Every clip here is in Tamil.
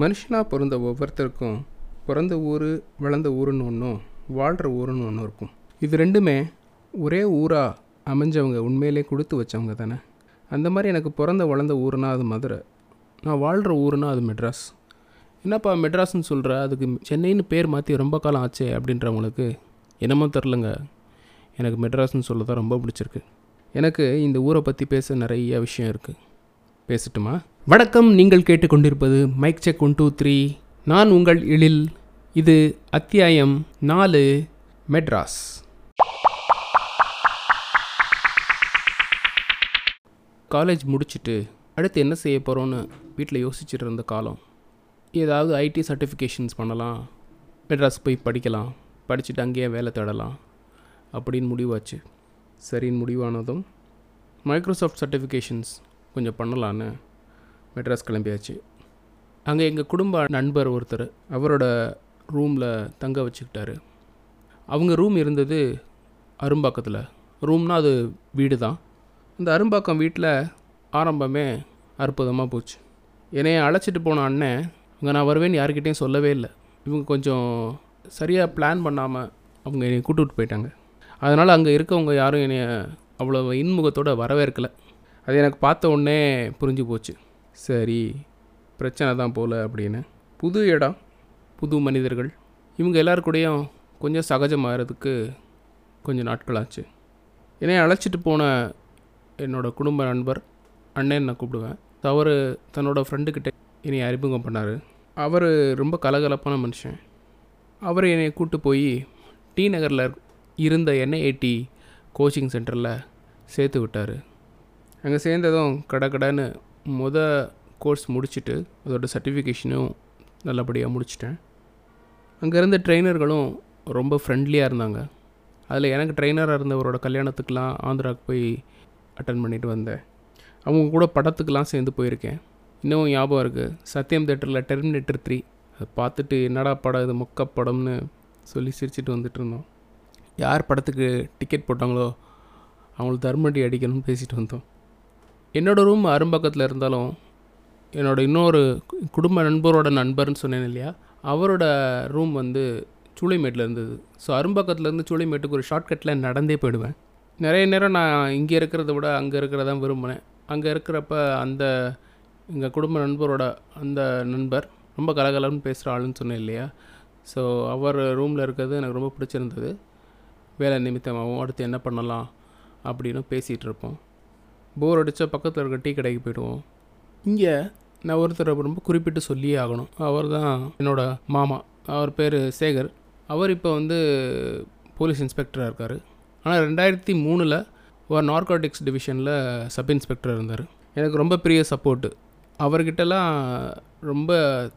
மனுஷனாக பிறந்த ஒவ்வொருத்தருக்கும் பிறந்த ஊர் வளர்ந்த ஊருன்னு ஒன்றும் வாழ்கிற ஊருன்னு ஒன்று இருக்கும். இது ரெண்டுமே ஒரே ஊராக அமைஞ்சவங்க உண்மையிலே கொடுத்து வச்சவங்க தானே. அந்த மாதிரி எனக்கு பிறந்த வளர்ந்த ஊருனா அது மதுரை. நான் வாழ்கிற ஊருனா அது மெட்ராஸ். என்னப்பா மெட்ராஸ்னு சொல்கிற அதுக்கு சென்னைன்னு பேர் மாற்றி ரொம்ப காலம் ஆச்சே அப்படின்றவங்களுக்கு என்னமோ தெரிலங்க எனக்கு மெட்ராஸ்னு சொல்ல தான் ரொம்ப பிடிச்சிருக்கு. எனக்கு இந்த ஊரை பற்றி பேச நிறைய விஷயம் இருக்குது பேசட்டுமா? வணக்கம் நீங்கள் கேட்டுக்கொண்டிருப்பது mic check one two three நான் உங்கள் எழில். இது அத்தியாயம் நாலு மெட்ராஸ். காலேஜ் முடிச்சுட்டு அடுத்து என்ன செய்ய போகிறோன்னு வீட்டில் யோசிச்சுட்டு இருந்த காலம். ஏதாவது ஐடி சர்டிஃபிகேஷன்ஸ் பண்ணலாம் மெட்ராஸ் போய் படிக்கலாம் படிச்சுட்டு அங்கேயே வேலை தேடலாம் அப்படின்னு முடிவாச்சு. சரின்னு முடிவானதும் மைக்ரோசாஃப்ட் சர்டிஃபிகேஷன்ஸ் கொஞ்சம் பண்ணலான்னு மெட்ராஸ் கிளம்பியாச்சு. அங்கே எங்கள் குடும்ப நண்பர் ஒருத்தர் அவரோட ரூமில் தங்க வச்சுக்கிட்டாரு. அவங்க ரூம் இருந்தது அரும்பாக்கத்தில். ரூம்னா அது வீடு தான் அந்த அரும்பாக்கம் வீட்டில் ஆரம்பமே அற்புதமாக போச்சு. என்னைய அழைச்சிட்டு போன அண்ணன் அங்கே நான் வருவேன்னு யாருக்கிட்டேயும் சொல்லவே இல்லை. இவங்க கொஞ்சம் சரியாக பிளான் பண்ணாமல் அவங்க என்னை கூப்பிட்டு போயிட்டாங்க. அதனால் அங்கே இருக்கவங்க யாரும் என்னைய அவ்வளோ இன்முகத்தோடு வரவேற்கலை. அது எனக்கு பார்த்த உடனே புரிஞ்சு போச்சு. சரி பிரச்சனை தான் போல் அப்படின்னு. புது இடம் புது மனிதர்கள். இவங்க எல்லாருக்கூடையும் கூடயும் கொஞ்சம் சகஜமாகிறதுக்கு கொஞ்சம் நாட்களாச்சு. என்னை அழைச்சிட்டு போன என்னோடய குடும்ப நண்பர் அண்ணன் நான் கூப்பிடுவேன். அவர் தன்னோட ஃப்ரெண்டுக்கிட்ட என்னை அறிமுகம் பண்ணார். அவர் ரொம்ப கலகலப்பான மனுஷன். அவர் என்னை கூப்பிட்டு போய் டி நகரில் இருந்த என்ஐஐடி கோச்சிங் சென்டரில் சேர்த்து விட்டார். அங்கே சேர்ந்ததும் கடை கடைன்னு முத கோர்ஸ் முடிச்சுட்டு அதோட சர்டிஃபிகேஷனும் நல்லபடியாக முடிச்சிட்டேன். அங்கே இருந்த ட்ரெயினர்களும் ரொம்ப ஃப்ரெண்ட்லியாக இருந்தாங்க. அதில் எனக்கு ட்ரெயினராக இருந்தவரோட கல்யாணத்துக்கெலாம் ஆந்திராவுக்கு போய் அட்டன் பண்ணிட்டு வந்தேன். அவங்க கூட படத்துக்கெலாம் சேர்ந்து போயிருக்கேன். இன்னும் ஞாபகம் இருக்குது சத்யம் தேட்டரில் டெர்மினேட்டர் த்ரீ அதை பார்த்துட்டு என்னடா படம் இது மொக்க படம்னு சொல்லி சிரிச்சிட்டு வந்துட்டு இருந்தோம். யார் படத்துக்கு டிக்கெட் போட்டாங்களோ அவங்களுக்கு தர்மடி அடிக்கணும்னு பேசிட்டு வந்தோம். என்னோடய ரூம் அரும்பக்கத்தில் இருந்தாலும் என்னோட இன்னொரு குடும்ப நண்பரோட நண்பர்னு சொன்னேன் இல்லையா அவரோட ரூம் வந்து சூளைமேட்டில் இருந்தது. ஸோ அரும்பக்கத்துலேருந்து சூளைமேட்டுக்கு ஒரு ஷார்ட்கட்டில் நடந்தே போயிடுவேன். நிறைய நேரம் நான் இங்கே இருக்கிறத விட அங்கே இருக்கிறதான் விரும்பினேன். அங்கே இருக்கிறப்ப அந்த எங்கள் குடும்ப நண்பரோட அந்த நண்பர் ரொம்ப கலகலன்னு பேசுகிற ஆளுன்னு சொன்னேன் இல்லையா. ஸோ அவர் ரூமில் இருக்கிறது எனக்கு ரொம்ப பிடிச்சிருந்தது. வேலை நிமித்தமாகவும் அடுத்து என்ன பண்ணலாம் அப்படின்னு பேசிகிட்டு இருப்போம். போர் அடித்தா பக்கத்தில் இருக்க டீ கடைக்கு போயிடுவோம். இங்கே நான் ஒருத்தரை ரொம்ப குறிப்பிட்டு சொல்லியே ஆகணும். அவர் தான் என்னோடய மாமா. அவர் பேர் சேகர். அவர் இப்போ வந்து போலீஸ் இன்ஸ்பெக்டராக இருக்கார். ஆனால் ரெண்டாயிரத்தி மூணில் ஒரு நார்காட்டிக்ஸ் டிவிஷனில் சப் இன்ஸ்பெக்டர் இருந்தார். எனக்கு ரொம்ப பெரிய சப்போர்ட்டு அவர்கிட்டலாம் ரொம்ப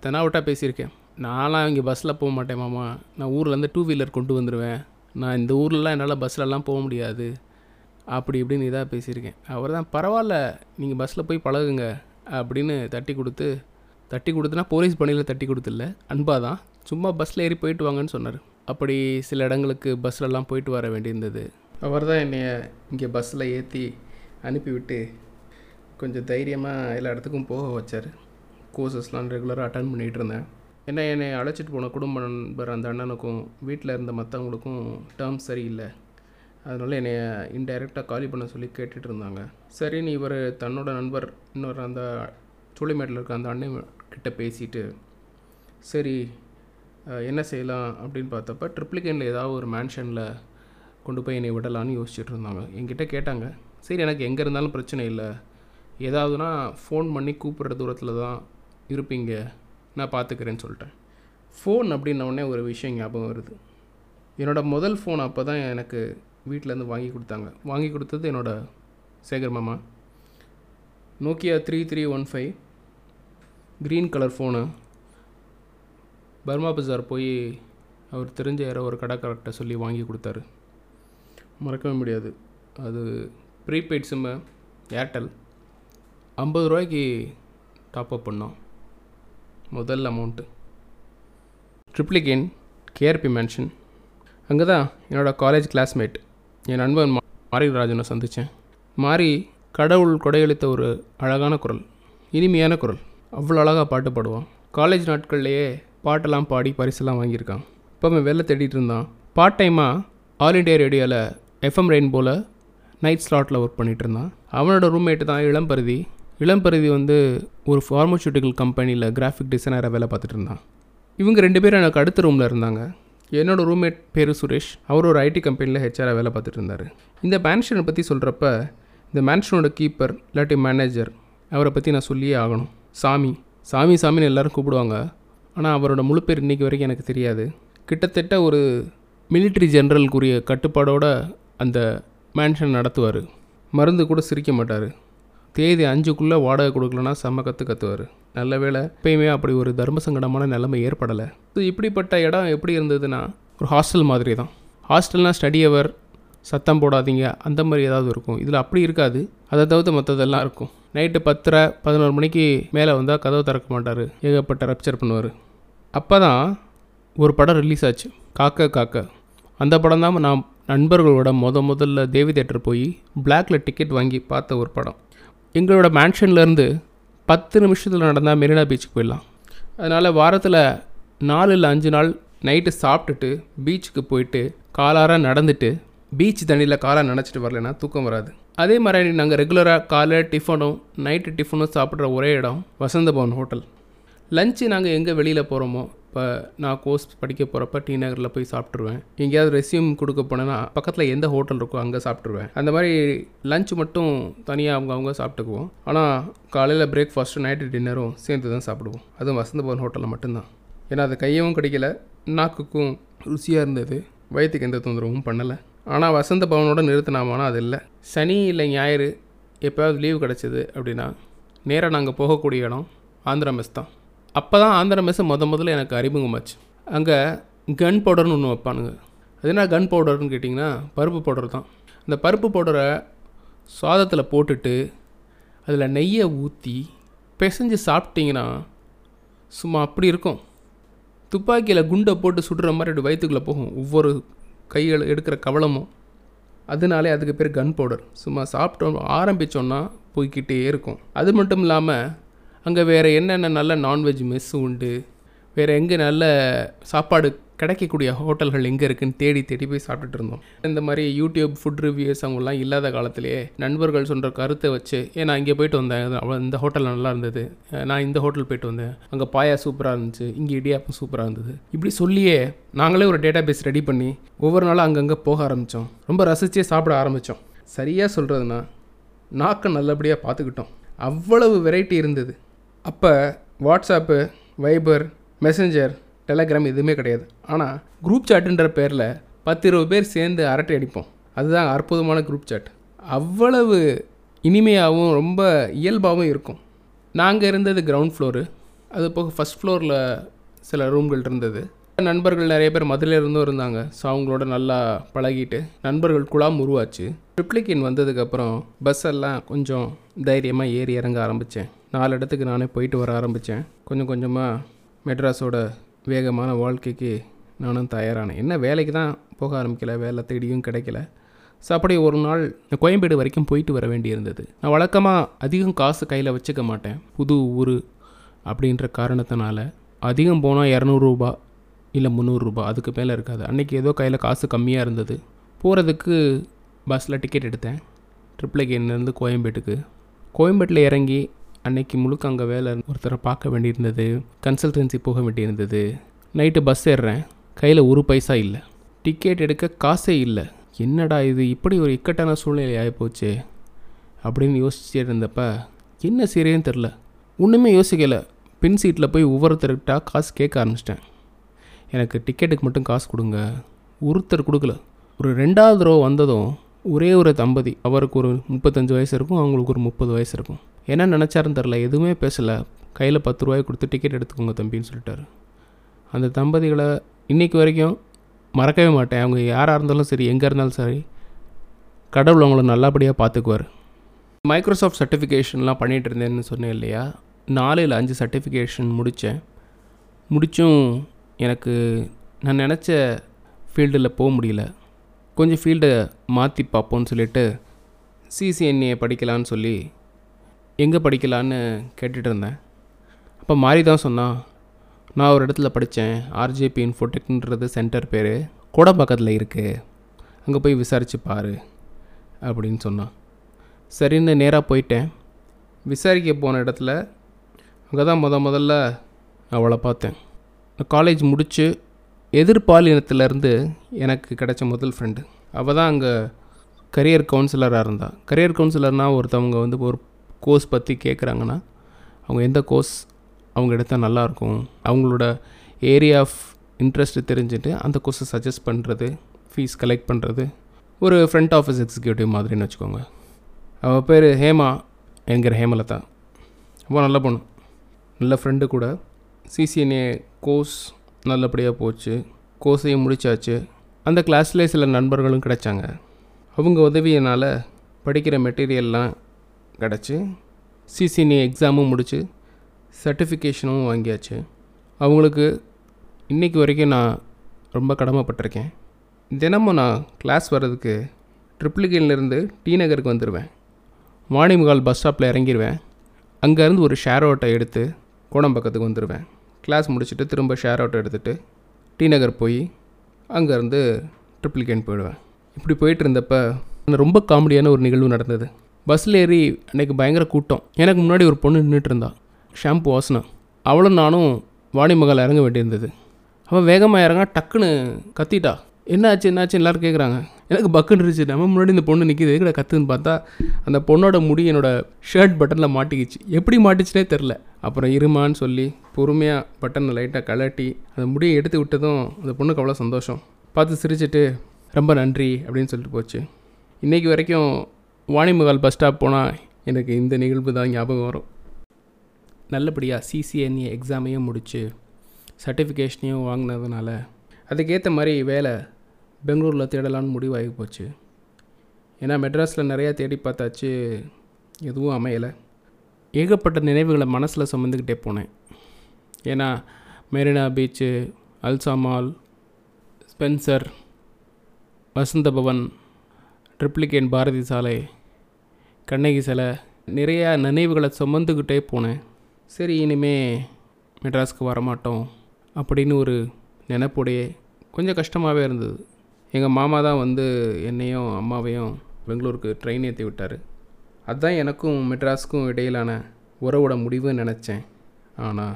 தெனாவட்டாக பேசியிருக்கேன். நான்லாம் இங்கே பஸ்ஸில் போக மாட்டேன் மாமா. நான் ஊர்லேருந்து டூ வீலர் கொண்டு வந்துடுவேன் நான் இந்த ஊர்லலாம் என்னால் பஸ்லலாம் போக முடியாது. அப்படி இப்படின்னு இதாக பேசியிருக்கேன். அவர் தான் பரவாயில்ல நீங்கள் பஸ்ஸில் போய் பழகுங்க அப்படின்னு தட்டி கொடுத்து தட்டி கொடுத்துனா போலீஸ் பணியில் தட்டி கொடுத்துல அன்பாக தான் சும்மா பஸ்ஸில் ஏறி போயிட்டு வாங்கன்னு சொன்னார். அப்படி சில இடங்களுக்கு பஸ்லலாம் போயிட்டு வர வேண்டியிருந்தது. அவர் தான் என்னைய இங்கே பஸ்ஸில் ஏற்றி அனுப்பிவிட்டு கொஞ்சம் தைரியமாக எல்லா இடத்துக்கும் போக வச்சார். கோர்சஸ்லாம் ரெகுலராக அட்டன் பண்ணிகிட்டு இருந்தேன். என்ன என்னை அழைச்சிட்டு போன குடும்ப நண்பர் அந்த அண்ணனுக்கும் வீட்டில் இருந்த மற்றவங்களுக்கும் டேர்ம்ஸ் சரியில்லை. அதனால் என்னை இன்டைரக்டாக காலி பண்ண சொல்லி கேட்டுட்டு இருந்தாங்க. சரின்னு இவர் தன்னோட நண்பர் இன்னொரு அந்த சூளைமேட்டில் இருக்க அந்த அண்ணன் கிட்ட பேசிட்டு சரி என்ன செய்யலாம் அப்படின்னு பார்த்தப்ப ட்ரிப்ளிகேனில் ஏதாவது ஒரு மேன்ஷனில் கொண்டு போய் என்னை விடலான்னு யோசிச்சுட்டு இருந்தாங்க. என்கிட்ட கேட்டாங்க. சரி எனக்கு எங்கே இருந்தாலும் பிரச்சனை இல்லை. ஏதாவதுனா ஃபோன் பண்ணி கூப்பிட்ற தூரத்தில் தான் இருப்பீங்க. நான் பார்த்துக்கிறேன்னு சொல்லிட்டேன். ஃபோன் அப்படின்னோடனே ஒரு விஷயம் ஞாபகம் வருது. என்னோடய முதல் ஃபோன் அப்போ தான் எனக்கு வீட்டிலேருந்து வாங்கி கொடுத்தாங்க. வாங்கி கொடுத்தது என்னோடய சேகர் மாமா. Nokia three three one five green colour phone Burma Bazaar போய் அவர் தெரிஞ்ச யாரோ ஒரு கடைக்காரர்கிட்ட சொல்லி வாங்கி கொடுத்தாரு. மறக்கவே முடியாது. அது ப்ரீபெய்ட் சிம்மு ஏர்டெல் ஐம்பது ரூபாய்க்கு டாப்அப் பண்ணோம். முதல் அமௌண்ட்டு ட்ரிப்ளிகேன் கேஆர்பி மேன்ஷன் அங்கே தான் என்னோடய காலேஜ் கிளாஸ்மேட் என் நண்பன் மா மாரிராஜனை சந்தித்தேன். மாரி கடவுள் கொடையளித்த ஒரு அழகான குரல் இனிமையான குரல். அவ்வளோ அழகாக பாட்டு பாடுவான். காலேஜ் நாட்கள்லேயே பாட்டெல்லாம் பாடி பரிசெல்லாம் வாங்கியிருக்கான். இப்போ அவன் வெளில தேடிட்டு இருந்தான். பார்ட் டைமாக ஆல் இண்டியா ரேடியோவில் எஃப்எம் ரெயின்போவில் நைட் ஸ்லாட்டில் ஒர்க் பண்ணிகிட்டு இருந்தான். அவனோட ரூம்மேட்டு தான் இளம்பருதி இளம்பருதி வந்து ஒரு ஃபார்மசூட்டிக்கல் கம்பெனியில் கிராஃபிக் டிசைனராக வேலை பார்த்துட்டு இருந்தான். இவங்க ரெண்டு பேரும் எனக்கு அடுத்த ரூமில் இருந்தாங்க. என்னோடய ரூம்மேட் பேர் சுரேஷ். அவர் ஒரு ஐடி கம்பெனியில் ஹெச்ஆராக வேலை பார்த்துட்டு இருந்தார். இந்த மேன்ஷனை பற்றி சொல்கிறப்ப இந்த மேன்ஷனோட கீப்பர் இல்லாட்டி மேனேஜர் அவரை பற்றி நான் சொல்லியே ஆகணும். சாமி. சாமி சாமின்னு எல்லோரும் கூப்பிடுவாங்க. ஆனால் அவரோட முழு பேர் இன்றைக்கி வரைக்கும் எனக்கு தெரியாது. கிட்டத்தட்ட ஒரு மிலிட்ரி ஜென்ரலுக்குரிய கட்டுப்பாடோட அந்த மேன்ஷன் நடத்துவார். மருந்து கூட சிரிக்க மாட்டார். தேதி அஞ்சுக்குள்ளே வாடகை கொடுக்கலனா செம்ம கற்று கத்துவார். நல்ல வேளை எப்பயுமே அப்படி ஒரு தர்ம சங்கடமான நிலைமை ஏற்படலை. ஸோ இப்படிப்பட்ட இடம் எப்படி இருந்ததுன்னா ஒரு ஹாஸ்டல் மாதிரி தான் ஹாஸ்டல்னால் ஸ்டடி அவர் சத்தம் போடாதீங்க அந்த மாதிரி ஏதாவது இருக்கும். இதில் அப்படி இருக்காது. அதை தவிர்த்து மற்றதெல்லாம் இருக்கும். நைட்டு பத்தரை பதினோரு மணிக்கு மேலே வந்தால் கதவை திறக்க மாட்டார். ஏகப்பட்ட ரப்சர் பண்ணுவார். அப்போ தான் ஒரு படம் ரிலீஸ் ஆச்சு. காக்க காக்க. அந்த படம் தான் நான் நண்பர்களோட முத முதல்ல தேவி தேட்டர் போய் பிளாக்ல டிக்கெட் வாங்கி பார்த்த ஒரு படம். எங்களோட மேன்ஷன்லேருந்து பத்து நிமிஷத்தில் நடந்தால் மெரினா பீச்சுக்கு போயிடலாம். அதனால் வாரத்தில் நாலு இல்லை அஞ்சு நாள் நைட்டு சாப்பிட்டுட்டு பீச்சுக்கு போயிட்டு காலார நடந்துட்டு பீச் தண்ணியில் காலாக நினச்சிட்டு வரலன்னா தூக்கம் வராது. அதே மாதிரி நாங்கள் ரெகுலராக காலை டிஃபனும் நைட்டு டிஃபனும் சாப்பிட்ற ஒரே இடம் வசந்த பவன் ஹோட்டல் லஞ்சு நாங்கள் எங்கே வெளியில் போகிறோமோ இப்போ நான் கோர்ஸ் படிக்க போகிறப்ப டி நகரில் போய் சாப்பிட்ருவேன் எங்கேயாவது ரெஸ்யூம் கொடுக்க போனேன்னா பக்கத்தில் எந்த ஹோட்டல் இருக்கோ அங்கே சாப்பிட்ருவேன் அந்த மாதிரி லஞ்ச் மட்டும் தனியாக அவங்க அவங்க சாப்பிட்டுக்குவோம். ஆனால் காலையில் பிரேக்ஃபாஸ்ட்டும் நைட்டு டின்னரும் சேர்ந்து தான் சாப்பிடுவோம். அதுவும் வசந்த பவன் ஹோட்டலில் மட்டும்தான். ஏன்னா அது கையவும் கிடைக்கல நாக்குக்கும் ருசியாக இருந்தது. வயிற்றுக்கு எந்த தொந்தரவும் பண்ணலை. ஆனால் வசந்த பவனோட நிறுத்தினாமானா அது இல்லை. சனி இல்லை ஞாயிறு எப்போயாவது லீவு கிடச்சிது அப்படின்னா நேராக நாங்கள் போகக்கூடிய இடம் ஆந்திரா மெஸ் தான். அப்போ தான் ஆந்திர மெஸ்ஸு முத முதல்ல எனக்கு அறிமுகமாச்சு அங்கே கன் பவுடர்னு ஒன்று வைப்பானுங்க. அது என்ன கன் பவுடர்னு கேட்டிங்கன்னா பருப்பு பவுடர் தான். அந்த பருப்பு பவுடரை சாதத்தில் போட்டுட்டு அதில் நெய்யை ஊற்றி பிசைஞ்சு சாப்பிட்டிங்கன்னா சும்மா அப்படி இருக்கும். துப்பாக்கியில் குண்டை போட்டு சுடுற மாதிரி அப்படி வயிற்றுக்குள்ளே போகும். ஒவ்வொரு கைகள் எடுக்கிற கவலமும். அதனாலே அதுக்கு பேர் கன் பவுடர் சும்மா சாப்பிட்டோம் ஆரம்பித்தோன்னா போய்கிட்டே இருக்கும். அது மட்டும் இல்லாமல் அங்கே வேறு என்னென்ன நல்ல நான்வெஜ் மெஸ் உண்டு? வேறு எங்கே நல்ல சாப்பாடு கிடைக்கக்கூடிய ஹோட்டல்கள் எங்கே இருக்குன்னு தேடி தேடி போய் சாப்பிட்டுட்டு இருந்தோம். இந்த மாதிரி யூடியூப் ஃபுட் ரிவ்யூஸ் அவங்களாம் இல்லாத காலத்திலேயே நண்பர்கள் சொல்கிற கருத்தை வச்சு ஏன் நான் இங்கே போயிட்டு வந்தேன். அது இந்த ஹோட்டல் நல்லா இருந்தது. நான் இந்த ஹோட்டல் போயிட்டு வந்தேன். அங்கே பாயா சூப்பராக இருந்துச்சு. இங்கே இடியாப்பம் சூப்பராக இருந்தது. இப்படி சொல்லியே நாங்களே ஒரு டேட்டா பேஸ் ரெடி பண்ணி ஒவ்வொரு நாளும் அங்கங்கே போக ஆரம்பித்தோம் ரொம்ப ரசித்தே சாப்பிட ஆரம்பித்தோம் சரியாக சொல்கிறதுனா நாக்கை நல்லபடியாக பார்த்துக்கிட்டோம். அவ்வளவு வெரைட்டி இருந்தது. அப்போ வாட்ஸ்அப்பு வைபர் மெசஞ்சர் டெலகிராம் எதுவுமே கிடையாது. ஆனால் குரூப் சாட்டுன்ற பேரில் பத்து இருபது பேர் சேர்ந்து அரட்டை அடிப்போம். அதுதான் அற்புதமான குரூப் சாட் அவ்வளவு இனிமையாகவும் ரொம்ப இயல்பாகவும் இருக்கும். நாங்கள் இருந்தது கிரவுண்ட் ஃப்ளோரு அது போக ஃபஸ்ட் ஃப்ளோரில் சில ரூம்கள் இருந்தது. நண்பர்கள் நிறைய பேர் மதுரையிலேருந்தும் இருந்தாங்க. ஸோ அவங்களோட நல்லா பழகிட்டு நண்பர்கள் குழாம் உருவாச்சு. ட்ரிப்ளிகேன் வந்ததுக்கப்புறம் பஸ் எல்லாம் கொஞ்சம் தைரியமாக ஏறி இறங்க ஆரம்பித்தேன் நாலு இடத்துக்கு நானே போயிட்டு வர ஆரம்பித்தேன். கொஞ்சம் கொஞ்சமாக மெட்ராஸோட வேகமான வாழ்க்கைக்கு நானும் தயாரானேன். என்ன வேலைக்கு தான் போக ஆரம்பிக்கல வேலை தேடியும் கிடைக்கல. ஸோ அப்படி ஒரு நாள் நான் கோயம்பேடு வரைக்கும் போயிட்டு வர வேண்டியிருந்தது. நான் வழக்கமாக அதிகம் காசு கையில் வச்சுக்க மாட்டேன். புது ஊர் அப்படின்ற காரணத்தினால அதிகம் போனால் இரநூறுபா இல்லை முந்நூறுரூபா அதுக்கு மேலே இருக்காது. அன்றைக்கி ஏதோ கையில் காசு கம்மியாக இருந்தது. போகிறதுக்கு பஸ்ஸில் டிக்கெட் எடுத்தேன். ட்ரிப்ளிகேன்லேருந்து கோயம்பேட்டுக்கு. கோயம்பேட்டில் இறங்கி அன்னைக்கு முழுக்க அங்கே வேலை ஒருத்தரை பார்க்க வேண்டியிருந்தது. கன்சல்டன்சி போக வேண்டியிருந்தது. நைட்டு பஸ் ஏறுறேன். கையில் ஒரு பைசா இல்லை. டிக்கெட் எடுக்க காசே இல்லை. என்னடா இது? இப்படி ஒரு இக்கட்டான சூழ்நிலை ஆகிப்போச்சு அப்படின்னு யோசிச்சுட்டு இருந்தப்ப என்ன சீரேன்னு தெரில ஒன்றுமே யோசிக்கலை. பின் சீட்டில் போய் ஒவ்வொருத்தர்கிட்ட காசு கேட்க ஆரம்பிச்சிட்டேன். எனக்கு டிக்கெட்டுக்கு மட்டும் காசு கொடுங்க. ஒருத்தர் கொடுக்கல. ஒரு ரெண்டாவது தடவை வந்ததும் ஒரே ஒரு தம்பதி. அவருக்கு ஒரு முப்பத்தஞ்சு வயசு இருக்கும் அவங்களுக்கு ஒரு முப்பது வயசு இருக்கும். என்ன நினச்சாருன்னு தெரில எதுவுமே பேசலை. கையில் பத்து ரூபாய் கொடுத்து டிக்கெட் எடுத்துக்கோங்க தம்பின்னு சொல்லிட்டாரு. அந்த தம்பதிகளை இன்றைக்கு வரைக்கும் மறக்கவே மாட்டேன். அவங்க யாராக இருந்தாலும் சரி எங்கே இருந்தாலும் சரி கடவுள் அவங்கள நல்லபடியாக பார்த்துக்குவார் மைக்ரோசாஃப்ட் சர்டிஃபிகேஷன்லாம் பண்ணிகிட்டு இருந்தேன்னு சொன்னேன் இல்லையா? நாலு இல்லை அஞ்சு சர்டிஃபிகேஷன் முடித்தேன் முடித்தும் எனக்கு நான் நினச்ச ஃபீல்டில் போக முடியல. கொஞ்சம் ஃபீல்டை மாற்றி பார்ப்போன்னு சொல்லிட்டு சிசிஎன்ஏ படிக்கலான்னு சொல்லி எங்கே படிக்கலான்னு கேட்டுட்டு இருந்தேன் அப்போ மாறி தான் சொன்னான் நான் ஒரு இடத்துல படித்தேன் ஆர்ஜேபி இன்ஃபோடெக்ன்றது சென்டர் பேர். கோடம்பாக்கத்தில் இருக்குது அங்கே போய் விசாரித்து பாரு. அப்படின்னு சொன்னான். சரின்னு நேராக போயிட்டேன். விசாரிக்க போன இடத்துல அங்கே தான் முத முதல்ல அவளை பார்த்தேன். நான் காலேஜ் முடித்து எதிர்பாலினத்துலேருந்து எனக்கு கிடைச்ச முதல் ஃப்ரெண்டு அவள் தான் அங்கே கரியர் கவுன்சிலராக இருந்தாள் கரியர் கவுன்சிலர்னால் ஒருத்தவங்க வந்து ஒரு கோர்ஸ் பற்றி கேட்குறாங்கன்னா அவங்க எந்த கோர்ஸ் அவங்க எடுத்தால் நல்லாயிருக்கும் அவங்களோட ஏரியா ஆஃப் இன்ட்ரெஸ்ட் தெரிஞ்சுட்டு அந்த கோர்ஸை சஜஸ்ட் பண்ணுறது ஃபீஸ் கலெக்ட் பண்ணுறது ஒரு ஃப்ரண்ட் ஆஃபீஸ் எக்ஸிக்யூட்டிவ் மாதிரின்னு வச்சுக்கோங்க. அவள் பேர் ஹேமா என்கிற ஹேமலதா. ரொம்ப நல்ல பொண்ணு. நல்ல ஃப்ரெண்டு கூட. சிசிஎன்ஏ கோர்ஸ் நல்லபடியாக போச்சு. கோர்ஸையும் முடிச்சாச்சு. அந்த கிளாஸ்லேயே சில நண்பர்களும் கிடைச்சாங்க. அவங்க உதவியினால் படிக்கிற மெட்டீரியல்லாம் கிடச்சி. சிசிஎன்ஏ எக்ஸாமும் முடிச்சு சர்டிஃபிகேஷனும் வாங்கியாச்சு. அவங்களுக்கு இன்றைக்கி வரைக்கும் நான் ரொம்ப கடமைப்பட்டிருக்கேன். தினமும் நான் கிளாஸ் வர்றதுக்கு ட்ரிப்ளிகேன்லேருந்து டி நகருக்கு வந்துடுவேன் வாணிமுகால் பஸ் ஸ்டாப்பில் இறங்கிடுவேன் அங்கேருந்து ஒரு ஷேர் ஆட்டோ எடுத்து கோடம்பக்கத்துக்கு வந்துடுவேன் கிளாஸ் முடிச்சுட்டு திரும்ப ஷேர் ஆட்டோ எடுத்துகிட்டு டி நகர் போய் அங்கேருந்து ட்ரிப்ளிகேன் போயிடுவேன். இப்படி போயிட்டு இருந்தப்போ ரொம்ப காமெடியான ஒரு நிகழ்வு நடந்தது. பஸ்ஸில் ஏறி அன்றைக்கி பயங்கர கூட்டம். எனக்கு முன்னாடி ஒரு பொண்ணு நின்றுட்டு இருந்தா ஷாம்பு வாசனை. அவளும் நானும் வாணிமகால் இறங்க வேண்டியிருந்தது. அவள் வேகமாக இறங்க டக்குன்னு கத்திட்டா. என்னாச்சு என்னாச்சு? எல்லோரும் கேட்குறாங்க எனக்கு பக்குன்னு இருந்துச்சு. நம்ம முன்னாடி இந்த பொண்ணு நிற்கிது எதுக்கட கத்துன்னு பார்த்தா அந்த பொண்ணோட முடி என்னோடய ஷர்ட் பட்டனில் மாட்டிக்கிச்சு. எப்படி மாட்டிச்சுனே தெரில அப்புறம் இருமான்னு சொல்லி பொறுமையாக பட்டனை லைட்டாக கலட்டி அந்த முடியை எடுத்து விட்டதும் அந்த பொண்ணுக்கு அவ்வளோ சந்தோஷம். பார்த்து சிரிச்சிட்டு ரொம்ப நன்றி அப்படின்னு சொல்லிட்டு போச்சு. இன்றைக்கி வரைக்கும் வாணிமகால் பஸ் ஸ்டாப் போனால் எனக்கு இந்த நிகழ்வு தான் ஞாபகம் வரும். நல்லபடியாக சிசிஎன்ஏ எக்ஸாமையும் முடித்து சர்டிஃபிகேஷனையும் வாங்கினதுனால அதுக்கேற்ற மாதிரி வேலை பெங்களூரில் தேடலான்னு முடிவாகி போச்சு. ஏன்னா மெட்ராஸில் நிறையா தேடி பார்த்தாச்சு எதுவும் அமையலை. ஏகப்பட்ட நினைவுகளை மனசில் சுமந்துக்கிட்டே போனேன். ஏன்னா மெரினா பீச்சு அல்சாமால் ஸ்பென்சர் வசந்த பவன் ட்ரிப்ளிகேன் பாரதி சாலை கண்ணகி சிலை நிறையா நினைவுகளை சுமந்துக்கிட்டே போனேன். சரி இனிமே மெட்ராஸ்க்கு வரமாட்டோம் அப்படின்னு ஒரு நினைப்போடையே கொஞ்சம் கஷ்டமாகவே இருந்தது. எங்கள் மாமா தான் வந்து என்னையும் அம்மாவையும் பெங்களூருக்கு ட்ரெயின் ஏற்றி விட்டார். அதுதான் எனக்கும் மெட்ராஸுக்கும் இடையிலான உறவோட முடிவுன்னு நினச்சேன். ஆனால்